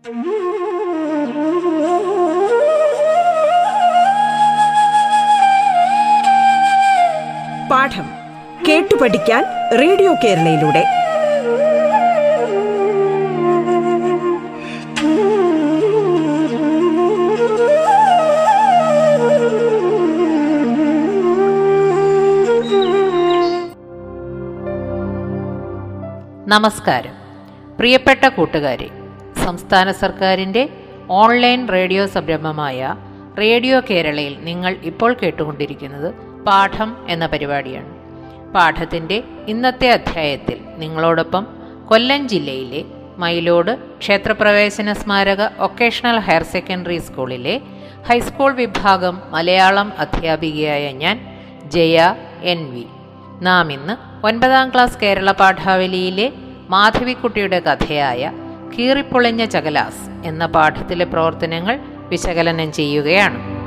പാഠം കേട്ടു പഠിക്കാൻ റേഡിയോ കേരളയിലൂടെ. നമസ്കാരം. പ്രിയപ്പെട്ട കൂട്ടുകാരെ സംസ്ഥാന സർക്കാരിന്റെ ഓൺലൈൻ റേഡിയോ സംരംഭമായ റേഡിയോ കേരളയിൽ നിങ്ങൾ ഇപ്പോൾ കേട്ടുകൊണ്ടിരിക്കുന്നത് പാഠം എന്ന പരിപാടിയാണ്. പാഠത്തിന്റെ ഇന്നത്തെ അധ്യായത്തിൽ നിങ്ങളോടൊപ്പം കൊല്ലം ജില്ലയിലെ മയിലോട് ക്ഷേത്രപ്രവേശന സ്മാരക വൊക്കേഷണൽ ഹയർ സെക്കൻഡറി സ്കൂളിലെ ഹൈസ്കൂൾ വിഭാഗം മലയാളം അധ്യാപികയായ ഞാൻ ജയ എൻ വി. നാം ഇന്ന് ഒൻപതാം ക്ലാസ് കേരള പാഠാവലിയിലെ മാധവിക്കുട്ടിയുടെ കഥയായ കീറിപ്പൊളിഞ്ഞ ചകലാസ് എന്ന പാഠത്തിലെ പ്രവർത്തനങ്ങൾ വിശകലനം ചെയ്യുകയാണ്.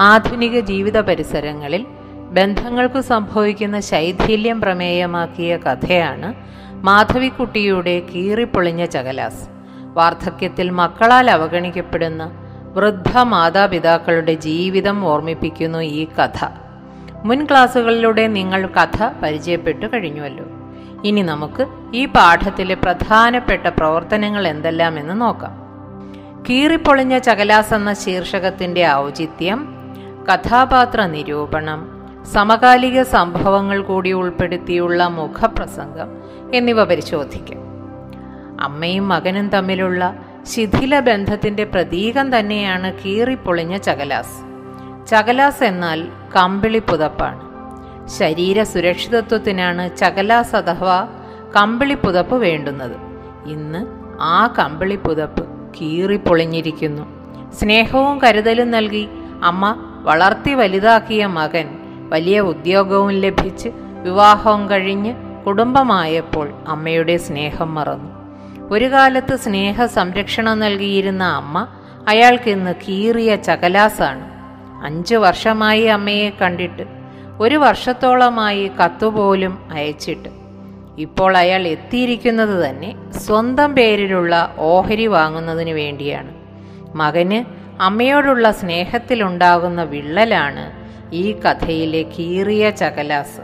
ആധുനിക ജീവിത പരിസരങ്ങളിൽ ബന്ധങ്ങൾക്ക് സംഭവിക്കുന്ന ശൈഥില്യം പ്രമേയമാക്കിയ കഥയാണ് മാധവിക്കുട്ടിയുടെ കീറിപ്പൊളിഞ്ഞ ചകലാസ്. വാർദ്ധക്യത്തിൽ മക്കളാൽ അവഗണിക്കപ്പെടുന്ന വൃദ്ധ മാതാപിതാക്കളുടെ ജീവിതം ഓർമ്മിപ്പിക്കുന്നു ഈ കഥ. മുൻ ക്ലാസ്സുകളിലൂടെ നിങ്ങൾ കഥ പരിചയപ്പെട്ടു കഴിഞ്ഞുവല്ലോ. ഇനി നമുക്ക് ഈ പാഠത്തിലെ പ്രധാനപ്പെട്ട പ്രവർത്തനങ്ങൾ എന്തെല്ലാമെന്ന് നോക്കാം. കീറിപ്പൊളിഞ്ഞ ചകലാസ് എന്ന ശീർഷകത്തിന്റെ ഔചിത്യം കഥാപാത്ര നിരൂപണം സമകാലിക സംഭവങ്ങൾ കൂടി ഉൾപ്പെടുത്തിയുള്ള മുഖപ്രസംഗം എന്നിവ പരിശോധിക്കാം. അമ്മയും മകനും തമ്മിലുള്ള ശിഥില ബന്ധത്തിന്റെ പ്രതീകം തന്നെയാണ് കീറിപ്പൊളിഞ്ഞ ചകലാസ്. ചകലാസ് എന്നാൽ കമ്പിളി പുതപ്പാണ്. ശരീര സുരക്ഷിതത്വത്തിനാണ് ചകലാസ് അഥവാ കമ്പിളിപ്പുതപ്പ് വേണ്ടുന്നത്. ഇന്ന് ആ കമ്പിളിപ്പുതപ്പ് കീറിപ്പൊളിഞ്ഞിരിക്കുന്നു. സ്നേഹവും കരുതലും നൽകി അമ്മ വളർത്തി വലുതാക്കിയ മകൻ വലിയ ഉദ്യോഗവും ലഭിച്ച് വിവാഹവും കഴിഞ്ഞ് കുടുംബമായപ്പോൾ അമ്മയുടെ സ്നേഹം മറന്നു. ഒരു കാലത്ത് സ്നേഹ സംരക്ഷണം നൽകിയിരുന്ന അമ്മ അയാൾക്ക് ഇന്ന് കീറിയ ചകലാസാണ്. അഞ്ചു വർഷമായി അമ്മയെ കണ്ടിട്ട് ഒരു വർഷത്തോളമായി കത്തുപോലും അയച്ചിട്ട്. ഇപ്പോൾ അയാൾ എത്തിയിരിക്കുന്നത് തന്നെ സ്വന്തം പേരിലുള്ള ഓഹരി വാങ്ങുന്നതിന് വേണ്ടിയാണ്. മകന് അമ്മയോടുള്ള സ്നേഹത്തിലുണ്ടാകുന്ന വിള്ളലാണ് ഈ കഥയിലെ കീറിയ ചകലാസ്.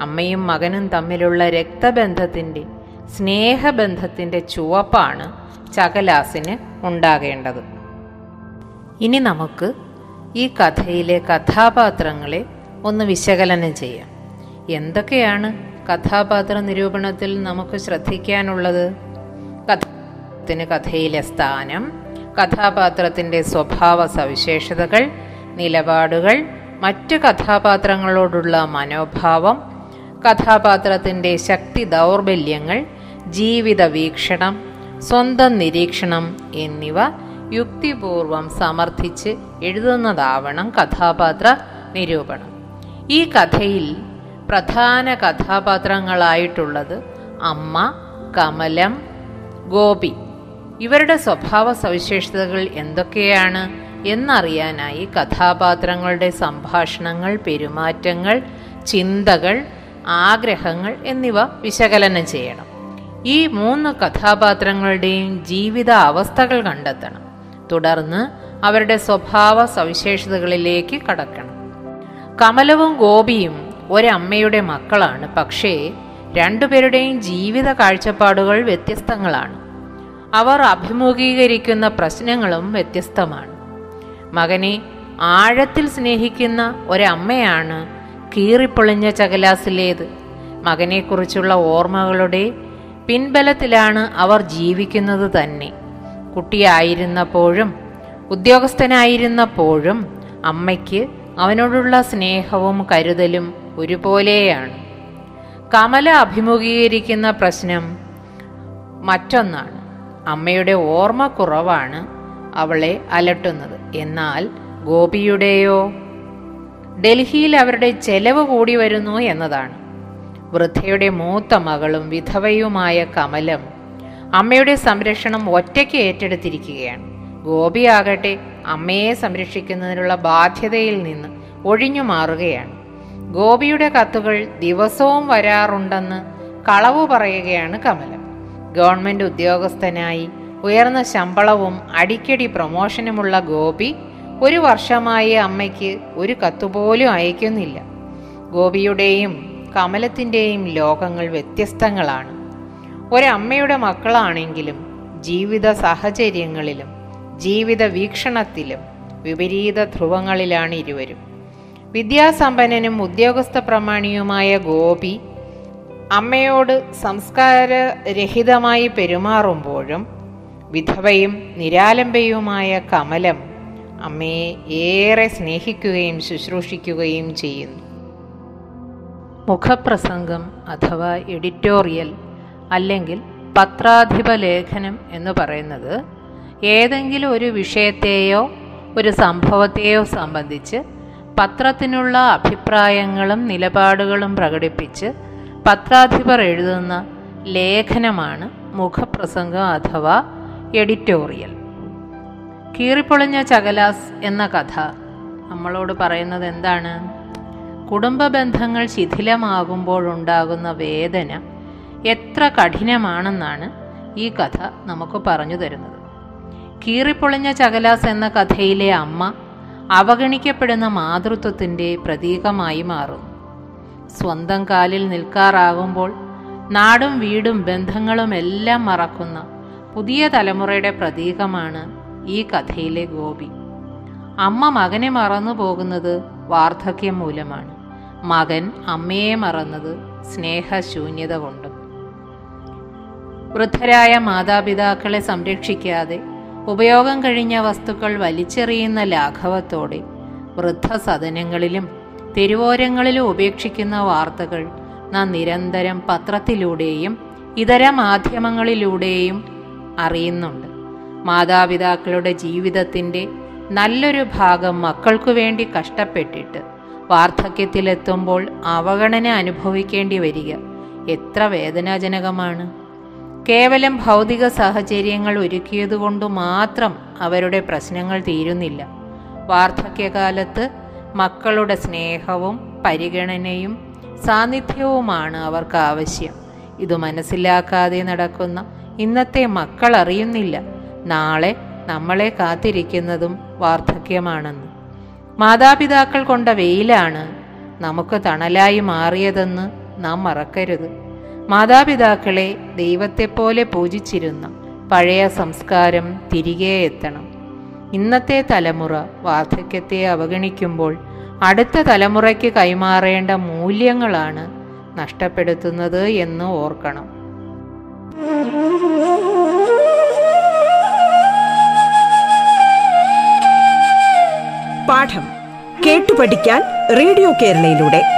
അമ്മയും മകനും തമ്മിലുള്ള രക്തബന്ധത്തിന്റെ സ്നേഹബന്ധത്തിന്റെ ചുവപ്പാണ് ചകലാസിന് ഉണ്ടാകേണ്ടത്. ഇനി നമുക്ക് ഈ കഥയിലെ കഥാപാത്രങ്ങളെ ഒന്ന് വിശകലനം ചെയ്യാം. എന്തൊക്കെയാണ് കഥാപാത്ര നിരൂപണത്തിൽ നമുക്ക് ശ്രദ്ധിക്കാനുള്ളത്? കഥത്തിന് കഥയിലെ സ്ഥാനം കഥാപാത്രത്തിന്റെ സ്വഭാവ സവിശേഷതകൾ നിലപാടുകൾ മറ്റ് കഥാപാത്രങ്ങളോടുള്ള മനോഭാവം കഥാപാത്രത്തിന്റെ ശക്തി ദൗർബല്യങ്ങൾ ജീവിത വീക്ഷണം സ്വന്തം നിരീക്ഷണം എന്നിവ യുക്തിപൂർവം സമർത്ഥിച്ച് എഴുതുന്നതാവണം കഥാപാത്ര നിരൂപണം ഈ കഥയിൽ പ്രധാന കഥാപാത്രങ്ങളായിട്ടുള്ളത് അമ്മ കമലം ഗോപി. ഇവരുടെ സ്വഭാവ സവിശേഷതകൾ എന്തൊക്കെയാണ് എന്നറിയാനായി കഥാപാത്രങ്ങളുടെ സംഭാഷണങ്ങൾ പെരുമാറ്റങ്ങൾ ചിന്തകൾ ആഗ്രഹങ്ങൾ എന്നിവ വിശകലനം ചെയ്യണം. ഈ മൂന്ന് കഥാപാത്രങ്ങളുടെയും ജീവിത അവസ്ഥകൾ കണ്ടെത്തണം. തുടർന്ന് അവരുടെ സ്വഭാവ സവിശേഷതകളിലേക്ക് കടക്കണം. കമലവും ഗോപിയും ഒരമ്മയുടെ മക്കളാണ്. പക്ഷേ രണ്ടുപേരുടെയും ജീവിത കാഴ്ചപ്പാടുകൾ വ്യത്യസ്തങ്ങളാണ്. അവർ അഭിമുഖീകരിക്കുന്ന പ്രശ്നങ്ങളും വ്യത്യസ്തമാണ്. മകനെ ആഴത്തിൽ സ്നേഹിക്കുന്ന ഒരമ്മയാണ് കീറിപ്പൊളിഞ്ഞ ചകലാസിലേത്. മകനെക്കുറിച്ചുള്ള ഓർമ്മകളുടെ പിൻബലത്തിലാണ് അവർ ജീവിക്കുന്നത് തന്നെ. കുട്ടിയായിരുന്നപ്പോഴും ഉദ്യോഗസ്ഥനായിരുന്നപ്പോഴും അമ്മയ്ക്ക് അവനോടുള്ള സ്നേഹവും കരുതലും ഒരുപോലെയാണ്. കമല അഭിമുഖീകരിക്കുന്ന പ്രശ്നം മറ്റൊന്നാണ്. അമ്മയുടെ ഓർമ്മ കുറവാണ് അവളെ അലട്ടുന്നത്. എന്നാൽ ഗോപിയുടെയോ? ഡൽഹിയിൽ അവരുടെ ചെലവ് കൂടി വരുന്നു എന്നതാണ്. വൃദ്ധയുടെ മൂത്ത മകളും വിധവയുമായ കമലം അമ്മയുടെ സംരക്ഷണം ഒറ്റയ്ക്ക് ഏറ്റെടുത്തിരിക്കുകയാണ്. ഗോപിയാകട്ടെ അമ്മയെ സംരക്ഷിക്കുന്നതിനുള്ള ബാധ്യതയിൽ നിന്ന് ഒഴിഞ്ഞു മാറുകയാണ്. ഗോപിയുടെ കത്തുകൾ ദിവസവും വരാറുണ്ടെന്ന് കളവു പറയുകയാണ് കമലം. ഗവൺമെന്റ് ഉദ്യോഗസ്ഥനായി ഉയർന്ന ശമ്പളവും അടിക്കടി പ്രൊമോഷനുമുള്ള ഗോപി ഒരു വർഷമായി അമ്മയ്ക്ക് ഒരു കത്തുപോലും അയക്കുന്നില്ല. ഗോപിയുടെയും കമലത്തിന്റെയും ലോകങ്ങൾ വ്യത്യസ്തങ്ങളാണ്. ഒരമ്മയുടെ മക്കളാണെങ്കിലും ജീവിത സാഹചര്യങ്ങളിലും ജീവിത വീക്ഷണത്തിലും വിപരീത ധ്രുവങ്ങളിലാണ് ഇരുവരും. വിദ്യാസമ്പന്നനും ഉദ്യോഗസ്ഥ പ്രമാണിയുമായ ഗോപി അമ്മയോട് സംസ്കാരരഹിതമായി പെരുമാറുമ്പോഴും വിധവയും നിരാലംബയുമായ കമലം അമ്മയെ ഏറെ സ്നേഹിക്കുകയും ശുശ്രൂഷിക്കുകയും ചെയ്യുന്നു. മുഖപ്രസംഗം അഥവാ എഡിറ്റോറിയൽ അല്ലെങ്കിൽ പത്രാധിപ ലേഖനം എന്ന് പറയുന്നത് ഏതെങ്കിലും ഒരു വിഷയത്തെയോ ഒരു സംഭവത്തെയോ സംബന്ധിച്ച് പത്രത്തിനുള്ള അഭിപ്രായങ്ങളും നിലപാടുകളും പ്രകടിപ്പിച്ച് പത്രാധിപർ എഴുതുന്ന ലേഖനമാണ് മുഖപ്രസംഗം അഥവാ എഡിറ്റോറിയൽ. കീറിപ്പൊളിഞ്ഞ ചകലാസ് എന്ന കഥ നമ്മളോട് പറയുന്നത് എന്താണ്? കുടുംബ ബന്ധങ്ങൾ ശിഥിലമാകുമ്പോഴുണ്ടാകുന്ന വേദന എത്ര കഠിനമാണെന്നാണ് ഈ കഥ നമുക്ക് പറഞ്ഞു തരുന്നത്. കീറിപ്പൊളിഞ്ഞ ചകലാസ് എന്ന കഥയിലെ അമ്മ അവഗണിക്കപ്പെടുന്ന മാതൃത്വത്തിന്റെ പ്രതീകമായി മാറുന്നു സ്വന്തം കാലിൽ നിൽക്കാറാകുമ്പോൾ നാടും വീടും ബന്ധങ്ങളും എല്ലാം മറക്കുന്ന പുതിയ തലമുറയുടെ പ്രതീകമാണ് ഈ കഥയിലെ ഗോപി. അമ്മ മകനെ മറന്നു പോകുന്നത് വാർദ്ധക്യം മൂലമാണ്. മകൻ അമ്മയെ മറന്നത് സ്നേഹശൂന്യത കൊണ്ടും. വൃദ്ധരായ മാതാപിതാക്കളെ സംരക്ഷിക്കാതെ ഉപയോഗം കഴിഞ്ഞ വസ്തുക്കൾ വലിച്ചെറിയുന്ന ലാഘവത്തോടെ വൃദ്ധസദനങ്ങളിലും തെരുവോരങ്ങളിലും ഉപേക്ഷിക്കുന്ന വാർത്തകൾ നാം നിരന്തരം പത്രത്തിലൂടെയും ഇതര മാധ്യമങ്ങളിലൂടെയും അറിയുന്നുണ്ട്. മാതാപിതാക്കളുടെ ജീവിതത്തിന്റെ നല്ലൊരു ഭാഗം മക്കൾക്കു വേണ്ടി കഷ്ടപ്പെട്ടിട്ട് വാർദ്ധക്യത്തിലെത്തുമ്പോൾ അവഗണന അനുഭവിക്കേണ്ടി വരിക എത്ര വേദനാജനകമാണ്. കേവലം ഭൗതിക സാഹചര്യങ്ങൾ ഒരുക്കിയതുകൊണ്ട് മാത്രം അവരുടെ പ്രശ്നങ്ങൾ തീരുന്നില്ല. വാർദ്ധക്യകാലത്ത് മക്കളുടെ സ്നേഹവും പരിഗണനയും സാന്നിധ്യവുമാണ് അവർക്ക് ആവശ്യം. ഇത് മനസ്സിലാക്കാതെ നടക്കുന്ന ഇന്നത്തെ മക്കൾ അറിയുന്നില്ല. നാളെ നമ്മളെ കാത്തിരിക്കുന്നതും വാർദ്ധക്യമാണെന്ന്. മാതാപിതാക്കൾ കൊണ്ട വെയിലാണ് നമുക്ക് തണലായി മാറിയതെന്ന് നാം മറക്കരുത്. മാതാപിതാക്കളെ ദൈവത്തെപ്പോലെ പൂജിച്ചിരുന്ന. പഴയ സംസ്കാരം തിരികെ എത്തണം. ഇന്നത്തെ തലമുറ വാർദ്ധക്യത്തെ അവഗണിക്കുമ്പോൾ അടുത്ത തലമുറയ്ക്ക് കൈമാറേണ്ട മൂല്യങ്ങളാണ് നഷ്ടപ്പെടുത്തുന്നത് എന്ന് ഓർക്കണം. പാഠം കേട്ടു പഠിക്കാൻ റേഡിയോ കേരളയിലൂടെ.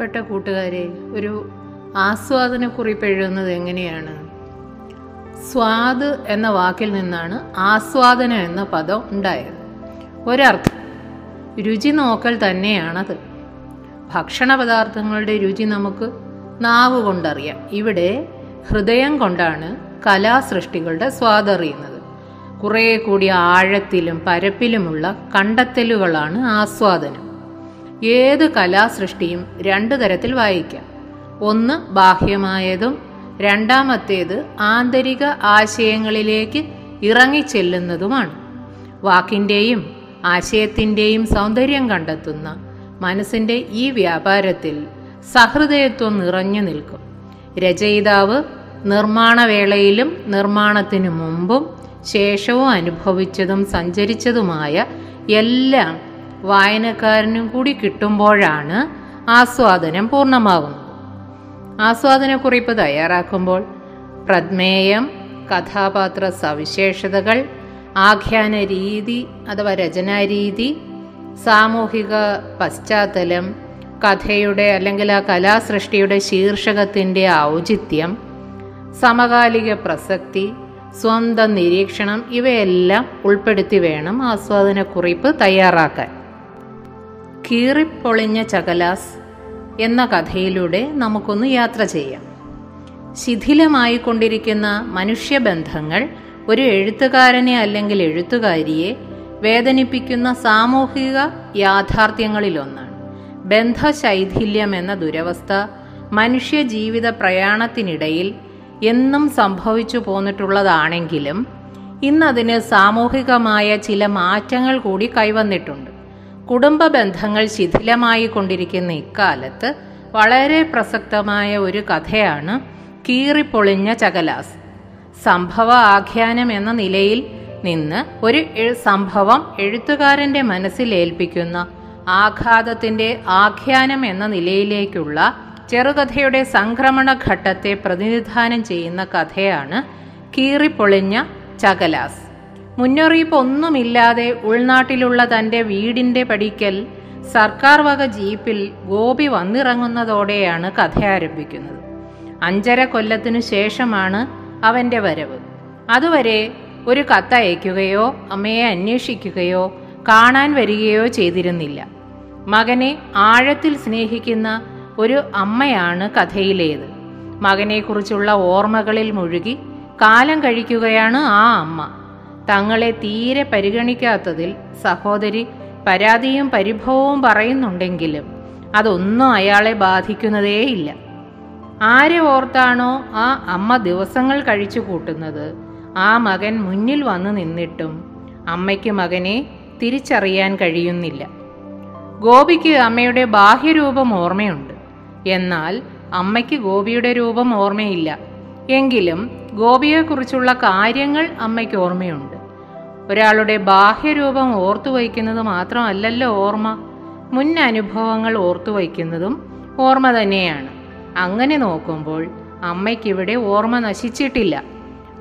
പ്രിയപ്പെട്ട കൂട്ടുകാരെ ഒരു ആസ്വാദനക്കുറിപ്പ് എഴുതുന്നത് എങ്ങനെയാണ്? സ്വാദ് എന്ന വാക്കിൽ നിന്നാണ് ആസ്വാദനം എന്ന പദം ഉണ്ടായത്. ഒരർത്ഥം രുചി നോക്കൽ തന്നെയാണത്. ഭക്ഷണ പദാർത്ഥങ്ങളുടെ രുചി നമുക്ക് നാവ് കൊണ്ടറിയാം. ഇവിടെ ഹൃദയം കൊണ്ടാണ് കലാസൃഷ്ടികളുടെ സ്വാദറിയുന്നത്. കുറേ കൂടി ആഴത്തിലും പരപ്പിലുമുള്ള കണ്ടെത്തലുകളാണ് ആസ്വാദനം. ഏത് കലാസൃഷ്ടിയും രണ്ടു തരത്തിൽ വായിക്കാം. ഒന്ന് ബാഹ്യമായതും രണ്ടാമത്തേത് ആന്തരിക ആശയങ്ങളിലേക്ക് ഇറങ്ങിച്ചെല്ലുന്നതുമാണ്. വാക്കിന്റെയും ആശയത്തിന്റെയും സൗന്ദര്യം കണ്ടെത്തുന്ന മനസ്സിന്റെ ഈ വ്യാപാരത്തിൽ സഹൃദയത്വം നിറഞ്ഞു നിൽക്കും. രചയിതാവ് നിർമ്മാണവേളയിലും നിർമ്മാണത്തിനു മുമ്പും ശേഷവും അനുഭവിച്ചതും സഞ്ചരിച്ചതുമായ എല്ലാം വായനക്കാരനും കൂടി കിട്ടുമ്പോഴാണ് ആസ്വാദനം പൂർണമാകുന്നത് ആസ്വാദനക്കുറിപ്പ് തയ്യാറാക്കുമ്പോൾ പ്രമേയം കഥാപാത്ര സവിശേഷതകൾ ആഖ്യാന രീതി അഥവാ രചനാരീതി സാമൂഹിക പശ്ചാത്തലം കഥയുടെ അല്ലെങ്കിൽ ആ കലാസൃഷ്ടിയുടെ ശീർഷകത്തിന്റെ ഔചിത്യം സമകാലിക പ്രസക്തി സ്വന്തം നിരീക്ഷണം ഇവയെല്ലാം ഉൾപ്പെടുത്തി വേണം ആസ്വാദനക്കുറിപ്പ് തയ്യാറാക്കാൻ. കീറിപ്പൊളിഞ്ഞ ചകലാസ് എന്ന കഥയിലൂടെ നമുക്കൊന്ന് യാത്ര ചെയ്യാം. ശിഥിലമായിക്കൊണ്ടിരിക്കുന്ന മനുഷ്യബന്ധങ്ങൾ ഒരു എഴുത്തുകാരനെ അല്ലെങ്കിൽ എഴുത്തുകാരിയെ വേദനിപ്പിക്കുന്ന സാമൂഹിക യാഥാർത്ഥ്യങ്ങളിലൊന്നാണ്. ബന്ധശൈഥില്യം എന്ന ദുരവസ്ഥ മനുഷ്യ ജീവിത പ്രയാണത്തിനിടയിൽ എന്നും സംഭവിച്ചു പോന്നിട്ടുള്ളതാണെങ്കിലും ഇന്നതിന് സാമൂഹികമായ ചില മാറ്റങ്ങൾ കൂടി കൈവന്നിട്ടുണ്ട്. കുടുംബ ബന്ധങ്ങൾ ശിഥിലമായി കൊണ്ടിരിക്കുന്ന ഇക്കാലത്ത് വളരെ പ്രസക്തമായ ഒരു കഥയാണ് കീറിപ്പൊളിഞ്ഞ ചകലാസ്. സംഭവ ആഖ്യാനം എന്ന നിലയിൽ നിന്ന് ഒരു സംഭവം എഴുത്തുകാരന്റെ മനസ്സിൽ ഏൽപ്പിക്കുന്ന ആഘാതത്തിന്റെ ആഖ്യാനം എന്ന നിലയിലേക്കുള്ള ചെറുകഥയുടെ സംക്രമണ ഘട്ടത്തെ പ്രതിനിധാനം ചെയ്യുന്ന കഥയാണ് കീറിപ്പൊളിഞ്ഞ ചകലാസ്. മുന്നറിയിപ്പ് ഒന്നുമില്ലാതെ ഉൾനാട്ടിലുള്ള തന്റെ വീടിന്റെ പടിക്കൽ സർക്കാർ വക ജീപ്പിൽ ഗോപി വന്നിറങ്ങുന്നതോടെയാണ് കഥ ആരംഭിക്കുന്നത്. അഞ്ചര കൊല്ലത്തിനു ശേഷമാണ് അവന്റെ വരവ്. അതുവരെ ഒരു കത്തയക്കുകയോ അമ്മയെ അന്വേഷിക്കുകയോ കാണാൻ വരികയോ ചെയ്തിരുന്നില്ല. മകനെ ആഴത്തിൽ സ്നേഹിക്കുന്ന ഒരു അമ്മയാണ് കഥയിലേത്. മകനെക്കുറിച്ചുള്ള ഓർമ്മകളിൽ മുഴുകി കാലം കഴിക്കുകയാണ് ആ അമ്മ. തങ്ങളെ തീരെ പരിഗണിക്കാത്തതിൽ സഹോദരി പരാതിയും പരിഭവവും പറയുന്നുണ്ടെങ്കിലും അതൊന്നും അയാളെ ബാധിക്കുന്നതേയില്ല. ആരെ ഓർത്താണോ ആ അമ്മ ദിവസങ്ങൾ കഴിച്ചു കൂട്ടുന്നത്? ആ മകൻ മുന്നിൽ വന്നു നിന്നിട്ടും അമ്മയ്ക്ക് മകനെ തിരിച്ചറിയാൻ കഴിയുന്നില്ല. ഗോപിക്ക് അമ്മയുടെ ബാഹ്യരൂപം ഓർമ്മയുണ്ട്. എന്നാൽ അമ്മയ്ക്ക് ഗോപിയുടെ രൂപം ഓർമ്മയില്ല. എങ്കിലും ഗോപിയെക്കുറിച്ചുള്ള കാര്യങ്ങൾ അമ്മയ്ക്ക് ഓർമ്മയുണ്ട്. ഒരാളുടെ ബാഹ്യരൂപം ഓർത്തു വയ്ക്കുന്നത് മാത്രമല്ലല്ലോ ഓർമ്മ. മുൻ അനുഭവങ്ങൾ ഓർത്തു വയ്ക്കുന്നതും ഓർമ്മ തന്നെയാണ്. അങ്ങനെ നോക്കുമ്പോൾ അമ്മയ്ക്കിവിടെ ഓർമ്മ നശിച്ചിട്ടില്ല.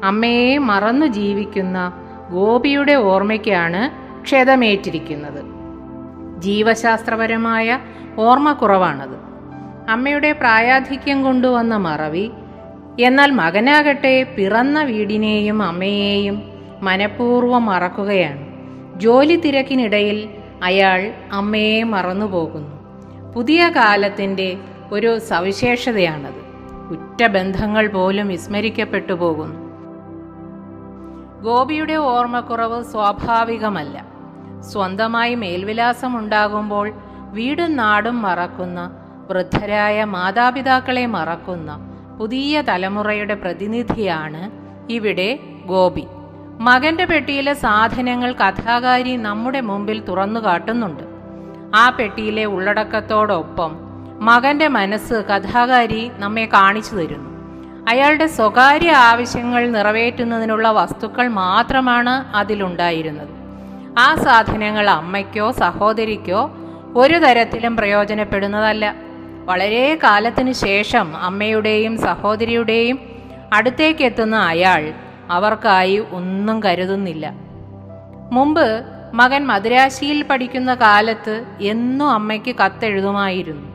അമ്മയെ മറന്നു ജീവിക്കുന്ന ഗോപിയുടെ ഓർമ്മയ്ക്കാണ് ക്ഷതമേറ്റിരിക്കുന്നത്. ജീവശാസ്ത്രപരമായ ഓർമ്മക്കുറവാണത്. അമ്മയുടെ പ്രായാധിക്യം കൊണ്ടുവന്ന മറവി എന്നാൽ മകനാകട്ടെ പിറന്ന വീടിനെയും അമ്മയെയും മനഃപൂർവം മറക്കുകയാണ്. ജോലി തിരക്കിനിടയിൽ അയാൾ അമ്മയെ മറന്നുപോകുന്നു. പുതിയ കാലത്തിന്റെ ഒരു സവിശേഷതയാണത്. ഉറ്റ ബന്ധങ്ങൾ പോലും വിസ്മരിക്കപ്പെട്ടു പോകുന്നു. ഗോപിയുടെ ഓർമ്മക്കുറവ് സ്വാഭാവികമല്ല. സ്വന്തമായി മേൽവിലാസം ഉണ്ടാകുമ്പോൾ വീടും നാടും മറക്കുന്ന വൃദ്ധരായ മാതാപിതാക്കളെ മറക്കുന്ന പുതിയ തലമുറയുടെ പ്രതിനിധിയാണ് ഇവിടെ ഗോപി. മകന്റെ പെട്ടിയിലെ സാധനങ്ങൾ കഥാകാരി നമ്മുടെ മുമ്പിൽ തുറന്നു കാട്ടുന്നുണ്ട്. ആ പെട്ടിയിലെ ഉള്ളടക്കത്തോടൊപ്പം മകന്റെ മനസ്സ് കഥാകാരി നമ്മെ കാണിച്ചു തരുന്നു. അയാളുടെ സ്വകാര്യ ആവശ്യങ്ങൾ നിറവേറ്റുന്നതിനുള്ള വസ്തുക്കൾ മാത്രമാണ് അതിലുണ്ടായിരുന്നത്. ആ സാധനങ്ങൾ അമ്മയ്ക്കോ സഹോദരിക്കോ ഒരു തരത്തിലും പ്രയോജനപ്പെടുന്നതല്ല. വളരെ കാലത്തിനു ശേഷം അമ്മയുടെയും സഹോദരിയുടെയും അടുത്തേക്ക് എത്തുന്ന അയാൾ അവർക്കായി ഒന്നും കരുതുന്നില്ല. മുമ്പ് മകൻ മദ്രാശിയിൽ പഠിക്കുന്ന കാലത്ത് എന്നും അമ്മയ്ക്ക് കത്തെഴുതുമായിരുന്നു.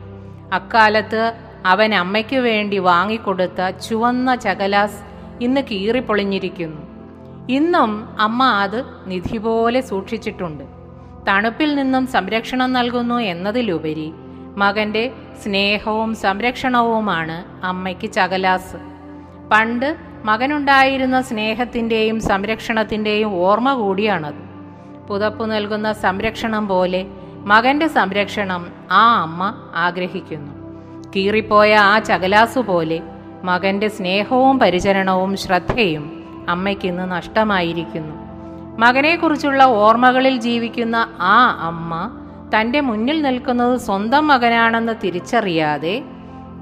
അക്കാലത്ത് അവൻ അമ്മയ്ക്ക് വേണ്ടി വാങ്ങിക്കൊടുത്ത ചുവന്ന ചകലാസ് ഇന്ന് കീറിപ്പൊളിഞ്ഞിരിക്കുന്നു. ഇന്നും അമ്മ അത് നിധി പോലെ സൂക്ഷിച്ചിട്ടുണ്ട്. തണുപ്പിൽ നിന്നും സംരക്ഷണം നൽകുന്നു എന്നതിലുപരി മകന്റെ സ്നേഹവും സംരക്ഷണവുമാണ് അമ്മയ്ക്ക് ചകലാസ്. പണ്ട് മകനുണ്ടായിരുന്ന സ്നേഹത്തിന്റെയും സംരക്ഷണത്തിന്റെയും ഓർമ്മ കൂടിയാണത്. പുതപ്പ് നൽകുന്ന സംരക്ഷണം പോലെ മകന്റെ സംരക്ഷണം ആ അമ്മ ആഗ്രഹിക്കുന്നു. കീറിപ്പോയ ആ ചകലാസു പോലെ മകന്റെ സ്നേഹവും പരിചരണവും ശ്രദ്ധയും അമ്മയ്ക്കിന്ന് നഷ്ടമായിരിക്കുന്നു. മകനെക്കുറിച്ചുള്ള ഓർമ്മകളിൽ ജീവിക്കുന്ന ആ അമ്മ തന്റെ മുന്നിൽ നിൽക്കുന്നത് സ്വന്തം മകനാണെന്ന് തിരിച്ചറിയാതെ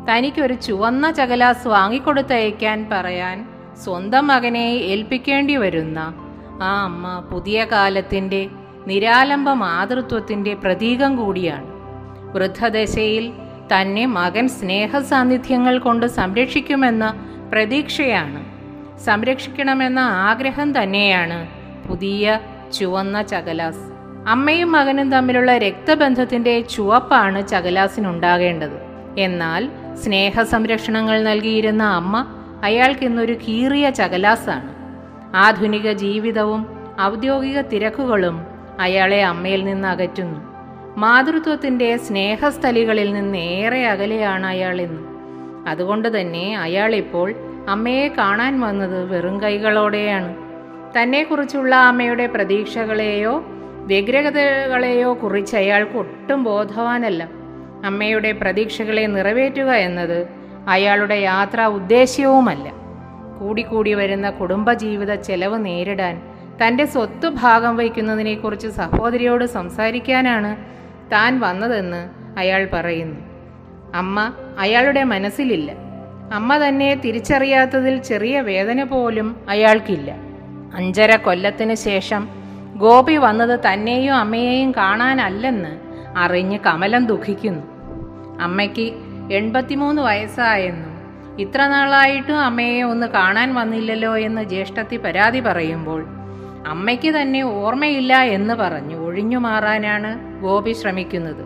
തനിക്കൊരു ചുവന്ന ചകലാസ് വാങ്ങിക്കൊടുത്തയക്കാൻ പറയാൻ സ്വന്തം മകനെ ഏൽപ്പിക്കേണ്ടി വരുന്ന ആ അമ്മ പുതിയ കാലത്തിന്റെ നിരാലംബ മാതൃത്വത്തിന്റെ പ്രതീകം കൂടിയാണ്. വൃദ്ധദശയിൽ തന്നെ മകൻ സ്നേഹസാന്നിധ്യങ്ങൾ കൊണ്ട് സംരക്ഷിക്കുമെന്ന പ്രതീക്ഷയാണ്. സംരക്ഷിക്കണമെന്ന ആഗ്രഹം തന്നെയാണ് പുതിയ ചുവന്ന ചകലാസ്. അമ്മയും മകനും തമ്മിലുള്ള രക്തബന്ധത്തിന്റെ ചുവപ്പാണ് ചകലാസിനുണ്ടാകേണ്ടത്. എന്നാൽ സ്നേഹ സംരക്ഷണങ്ങൾ നൽകിയിരുന്ന അമ്മ അയാൾക്ക് ഇന്നൊരു കീറിയ ചകലാസാണ്. ആധുനിക ജീവിതവും ഔദ്യോഗിക തിരക്കുകളും അയാളെ അമ്മയിൽ നിന്ന് അകറ്റുന്നു മാതൃത്വത്തിന്റെ സ്നേഹസ്ഥലികളിൽ നിന്ന് ഏറെ അകലെയാണ് അയാൾ ഇന്ന്. അതുകൊണ്ട് തന്നെ അയാൾ ഇപ്പോൾ അമ്മയെ കാണാൻ വന്നത് വെറും കൈകളോടെയാണ്. തന്നെക്കുറിച്ചുള്ള അമ്മയുടെ പ്രതീക്ഷകളെയോ വ്യഗ്രതകളെയോ കുറിച്ച് അയാൾക്ക് ഒട്ടും ബോധവാനല്ല. അമ്മയുടെ പ്രതീക്ഷകളെ നിറവേറ്റുക എന്നത് അയാളുടെ യാത്രാ ഉദ്ദേശ്യവുമല്ല. കൂടിക്കൂടി വരുന്ന കുടുംബജീവിത ചെലവ് നേരിടാൻ തന്റെ സ്വത്ത് ഭാഗം വയ്ക്കുന്നതിനെക്കുറിച്ച് സഹോദരിയോട് സംസാരിക്കാനാണ് താൻ വന്നതെന്ന് അയാൾ പറയുന്നു. അമ്മ അയാളുടെ മനസ്സിലില്ല. അമ്മ തന്നെ തിരിച്ചറിയാത്തതിൽ ചെറിയ വേദന പോലും അയാൾക്കില്ല. അഞ്ചര കൊല്ലത്തിന് ശേഷം ഗോപി വന്നത് തന്നെയും അമ്മയെയും കാണാനല്ലെന്ന് അറിഞ്ഞ് കമലം ദുഃഖിക്കുന്നു. അമ്മയ്ക്ക് എൺപത്തിമൂന്ന് വയസ്സായെന്നും ഇത്ര നാളായിട്ടും അമ്മയെ ഒന്ന് കാണാൻ വന്നില്ലല്ലോ എന്ന് ജ്യേഷ്ഠത്തി പരാതി പറയുമ്പോൾ അമ്മയ്ക്ക് തന്നെ ഓർമ്മയില്ല എന്ന് പറഞ്ഞു ഒഴിഞ്ഞു മാറാനാണ് ഗോപി ശ്രമിക്കുന്നത്.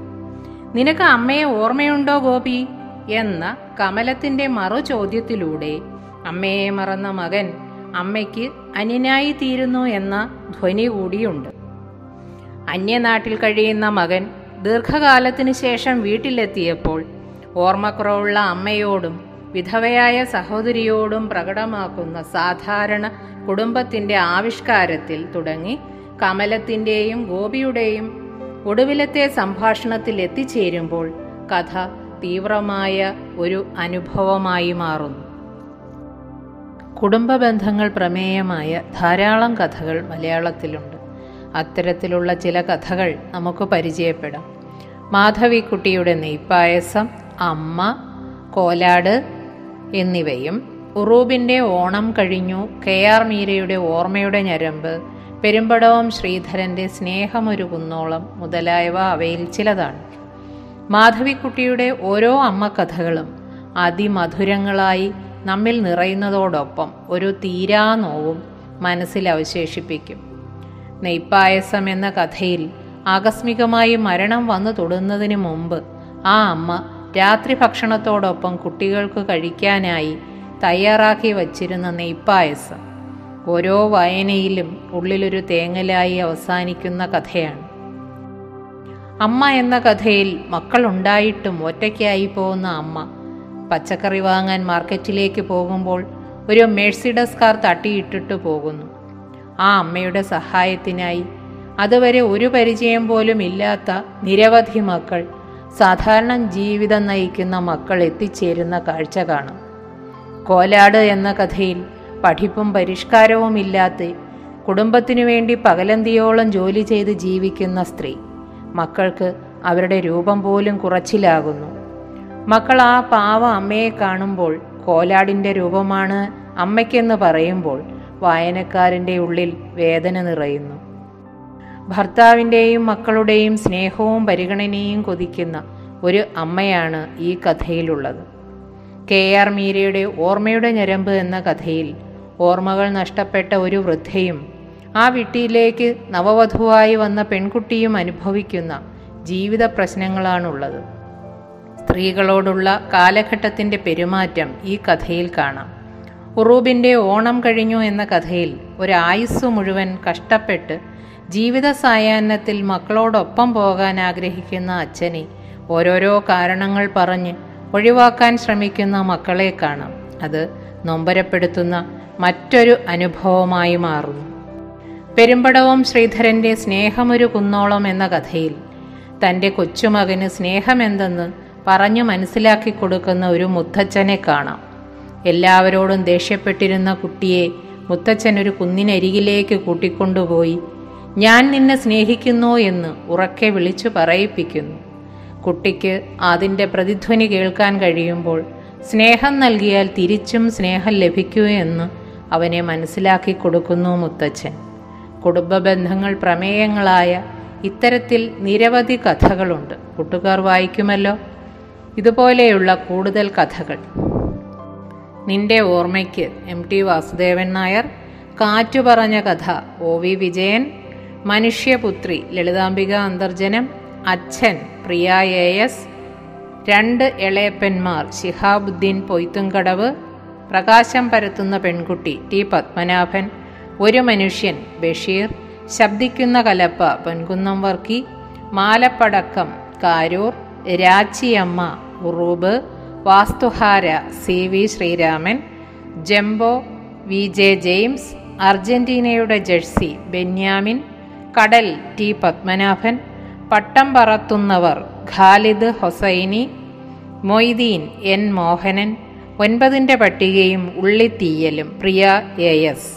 നിനക്ക് അമ്മയെ ഓർമ്മയുണ്ടോ ഗോപി? എന്ന കമലത്തിന്റെ മറു ചോദ്യത്തിലൂടെ അമ്മയെ മറന്ന മകൻ അമ്മയ്ക്ക് അന്യനായി തീരുന്നു എന്ന ധ്വനി കൂടിയുണ്ട്. അന്യനാട്ടിൽ കഴിയുന്ന മകൻ ദീർഘകാലത്തിനു ശേഷം വീട്ടിലെത്തിയപ്പോൾ ഓർമ്മക്കുറവുള്ള അമ്മയോടും വിധവയായ സഹോദരിയോടും പ്രകടമാക്കുന്ന സാധാരണ കുടുംബത്തിന്റെ ആവിഷ്കാരത്തിൽ തുടങ്ങി കമലത്തിന്റെയും ഗോപിയുടെയും ഒടുവിലത്തെ സംഭാഷണത്തിൽ എത്തിച്ചേരുമ്പോൾ കഥ തീവ്രമായ ഒരു അനുഭവമായി മാറുന്നു. കുടുംബ ബന്ധങ്ങൾ പ്രമേയമായ ധാരാളം കഥകൾ മലയാളത്തിലുണ്ട്. അത്തരത്തിലുള്ള ചില കഥകൾ നമുക്ക് പരിചയപ്പെടാം. മാധവിക്കുട്ടിയുടെ നെയ്പ്പായസം അമ്മ കോലാട് എന്നിവയും ഉറൂബിന്റെ ഓണം കഴിഞ്ഞു കെ ആർ മീരയുടെ ഓർമ്മയുടെ ഞരമ്പ് പെരുമ്പടവം ശ്രീധരന്റെ സ്നേഹമൊരു കുന്നോളം മുതലായവ അവയിൽ ചിലതാണ്. മാധവിക്കുട്ടിയുടെ ഓരോ അമ്മ കഥകളും അതിമധുരങ്ങളായി നമ്മിൽ നിറയുന്നതോടൊപ്പം ഒരു തീരാ നോവും മനസ്സിൽ അവശേഷിപ്പിക്കും. നെയ്പ്പായസം എന്ന കഥയിൽ ആകസ്മികമായി മരണം വന്നു തൊടുന്നതിന് മുമ്പ് ആ അമ്മ രാത്രി ഭക്ഷണത്തോടൊപ്പം കുട്ടികൾക്ക് കഴിക്കാനായി തയ്യാറാക്കി വച്ചിരുന്ന നെയ്പ്പായസം ഓരോ വായനയിലും ഉള്ളിലൊരു തേങ്ങലായി അവസാനിക്കുന്ന കഥയാണ്. അമ്മ എന്ന കഥയിൽ മക്കളുണ്ടായിട്ടും ഒറ്റയ്ക്കായി പോകുന്ന അമ്മ പച്ചക്കറി വാങ്ങാൻ മാർക്കറ്റിലേക്ക് പോകുമ്പോൾ ഒരു മേഴ്സിഡസ് കാർ തട്ടിയിട്ടിട്ട് പോകുന്നു. ആ അമ്മയുടെ സഹായത്തിനായി അതുവരെ ഒരു പരിചയം പോലും ഇല്ലാത്ത നിരവധി മക്കൾ സാധാരണ ജീവിതം നയിക്കുന്ന മക്കൾ എത്തിച്ചേരുന്ന കാഴ്ച കാണും. കോലാട് എന്ന കഥയിൽ പഠിപ്പും പരിഷ്കാരവും ഇല്ലാത്ത കുടുംബത്തിനു വേണ്ടി പകലന്തിയോളം ജോലി ചെയ്ത് ജീവിക്കുന്ന സ്ത്രീ മക്കൾക്ക് അവരുടെ രൂപം പോലും കുറച്ചിലാകുന്നു. മക്കൾ ആ പാവ അമ്മയെ കാണുമ്പോൾ കോലാടിന്റെ രൂപമാണ് അമ്മയ്ക്കെന്ന് പറയുമ്പോൾ വായനക്കാരന്റെ ഉള്ളിൽ വേദന നിറയുന്നു. ഭർത്താവിന്റെയും മക്കളുടെയും സ്നേഹവും പരിഗണനയും കൊതിക്കുന്ന ഒരു അമ്മയാണ് ഈ കഥയിലുള്ളത്. കെ ആർ മീരയുടെ ഓർമ്മയുടെ ഞരമ്പ് എന്ന കഥയിൽ ഓർമ്മകൾ നഷ്ടപ്പെട്ട ഒരു വൃദ്ധയും ആ വീട്ടിലേക്ക് നവവധുവായി വന്ന പെൺകുട്ടിയും അനുഭവിക്കുന്ന ജീവിത പ്രശ്നങ്ങളാണുള്ളത്. സ്ത്രീകളോടുള്ള കാലഘട്ടത്തിന്റെ പെരുമാറ്റം ഈ കഥയിൽ കാണാം. ഉറൂബിന്റെ ഓണം കഴിഞ്ഞു എന്ന കഥയിൽ ഒരായുസ് മുഴുവൻ കഷ്ടപ്പെട്ട് ജീവിത സായാഹ്നത്തിൽ മക്കളോടൊപ്പം പോകാൻ ആഗ്രഹിക്കുന്ന അച്ഛനെ ഓരോരോ കാരണങ്ങൾ പറഞ്ഞ് ഒഴിവാക്കാൻ ശ്രമിക്കുന്ന മക്കളെ കാണാം. അത് നൊമ്പരപ്പെടുത്തുന്ന മറ്റൊരു അനുഭവമായി മാറുന്നു. പെരുമ്പടവും ശ്രീധരന്റെ സ്നേഹമൊരു കുന്നോളം എന്ന കഥയിൽ തന്റെ കൊച്ചുമകന് സ്നേഹമെന്തെന്ന് പറഞ്ഞു മനസ്സിലാക്കി കൊടുക്കുന്ന ഒരു മുത്തച്ഛനെ കാണാം. എല്ലാവരോടും ദേഷ്യപ്പെട്ടിരുന്ന കുട്ടിയെ മുത്തച്ഛൻ ഒരു കുന്നിനരികിലേക്ക് കൂട്ടിക്കൊണ്ടുപോയി ഞാൻ നിന്നെ സ്നേഹിക്കുന്നു എന്ന് ഉറക്കെ വിളിച്ചു പറയിപ്പിക്കുന്നു. കുട്ടിക്ക് അതിന്റെ പ്രതിധ്വനി കേൾക്കാൻ കഴിയുമ്പോൾ സ്നേഹം നൽകിയാൽ തിരിച്ചും സ്നേഹം ലഭിക്കൂ എന്ന് അവനെ മനസ്സിലാക്കി കൊടുക്കുന്നു മുത്തച്ഛൻ. കുടുംബ ബന്ധങ്ങൾ പ്രമേയങ്ങളായ ഇത്തരത്തിൽ നിരവധി കഥകളുണ്ട്. കൂട്ടുകാർ വായിക്കുമല്ലോ. ഇതുപോലെയുള്ള കൂടുതൽ കഥകൾ. നിന്റെ ഓർമ്മയ്ക്ക് എം ടി വാസുദേവൻ നായർ കാറ്റു പറഞ്ഞ കഥ ഒ വി വിജയൻ മനുഷ്യപുത്രി ലളിതാംബിക അന്തർജനം അച്ഛൻ പ്രിയ എ എസ് രണ്ട് ഇളയപ്പന്മാർ ശിഹാബുദ്ദീൻ പൊയ്ത്തുംകടവ് പ്രകാശം പരത്തുന്ന പെൺകുട്ടി ടി പത്മനാഭൻ ഒരു മനുഷ്യൻ Basheer ശബ്ദിക്കുന്ന കലപ്പ Ponkunnam Varkey മാലപ്പടക്കം Karoor Rachiyamma Uroob വാസ്തുഹാര C V Sreeraman jumbo V J James അർജന്റീനയുടെ ജഴ്സി ബെന്യാമിൻ കടൽ ടി പത്മനാഭൻ പട്ടം പറത്തുന്നവർ ഖാലിദ് ഹൊസൈനി മൊയ്തീൻ എൻ മോഹനൻ ഒൻപതിന്റെ പട്ടികയും ഉള്ളിത്തീയലും പ്രിയ എ എസ്.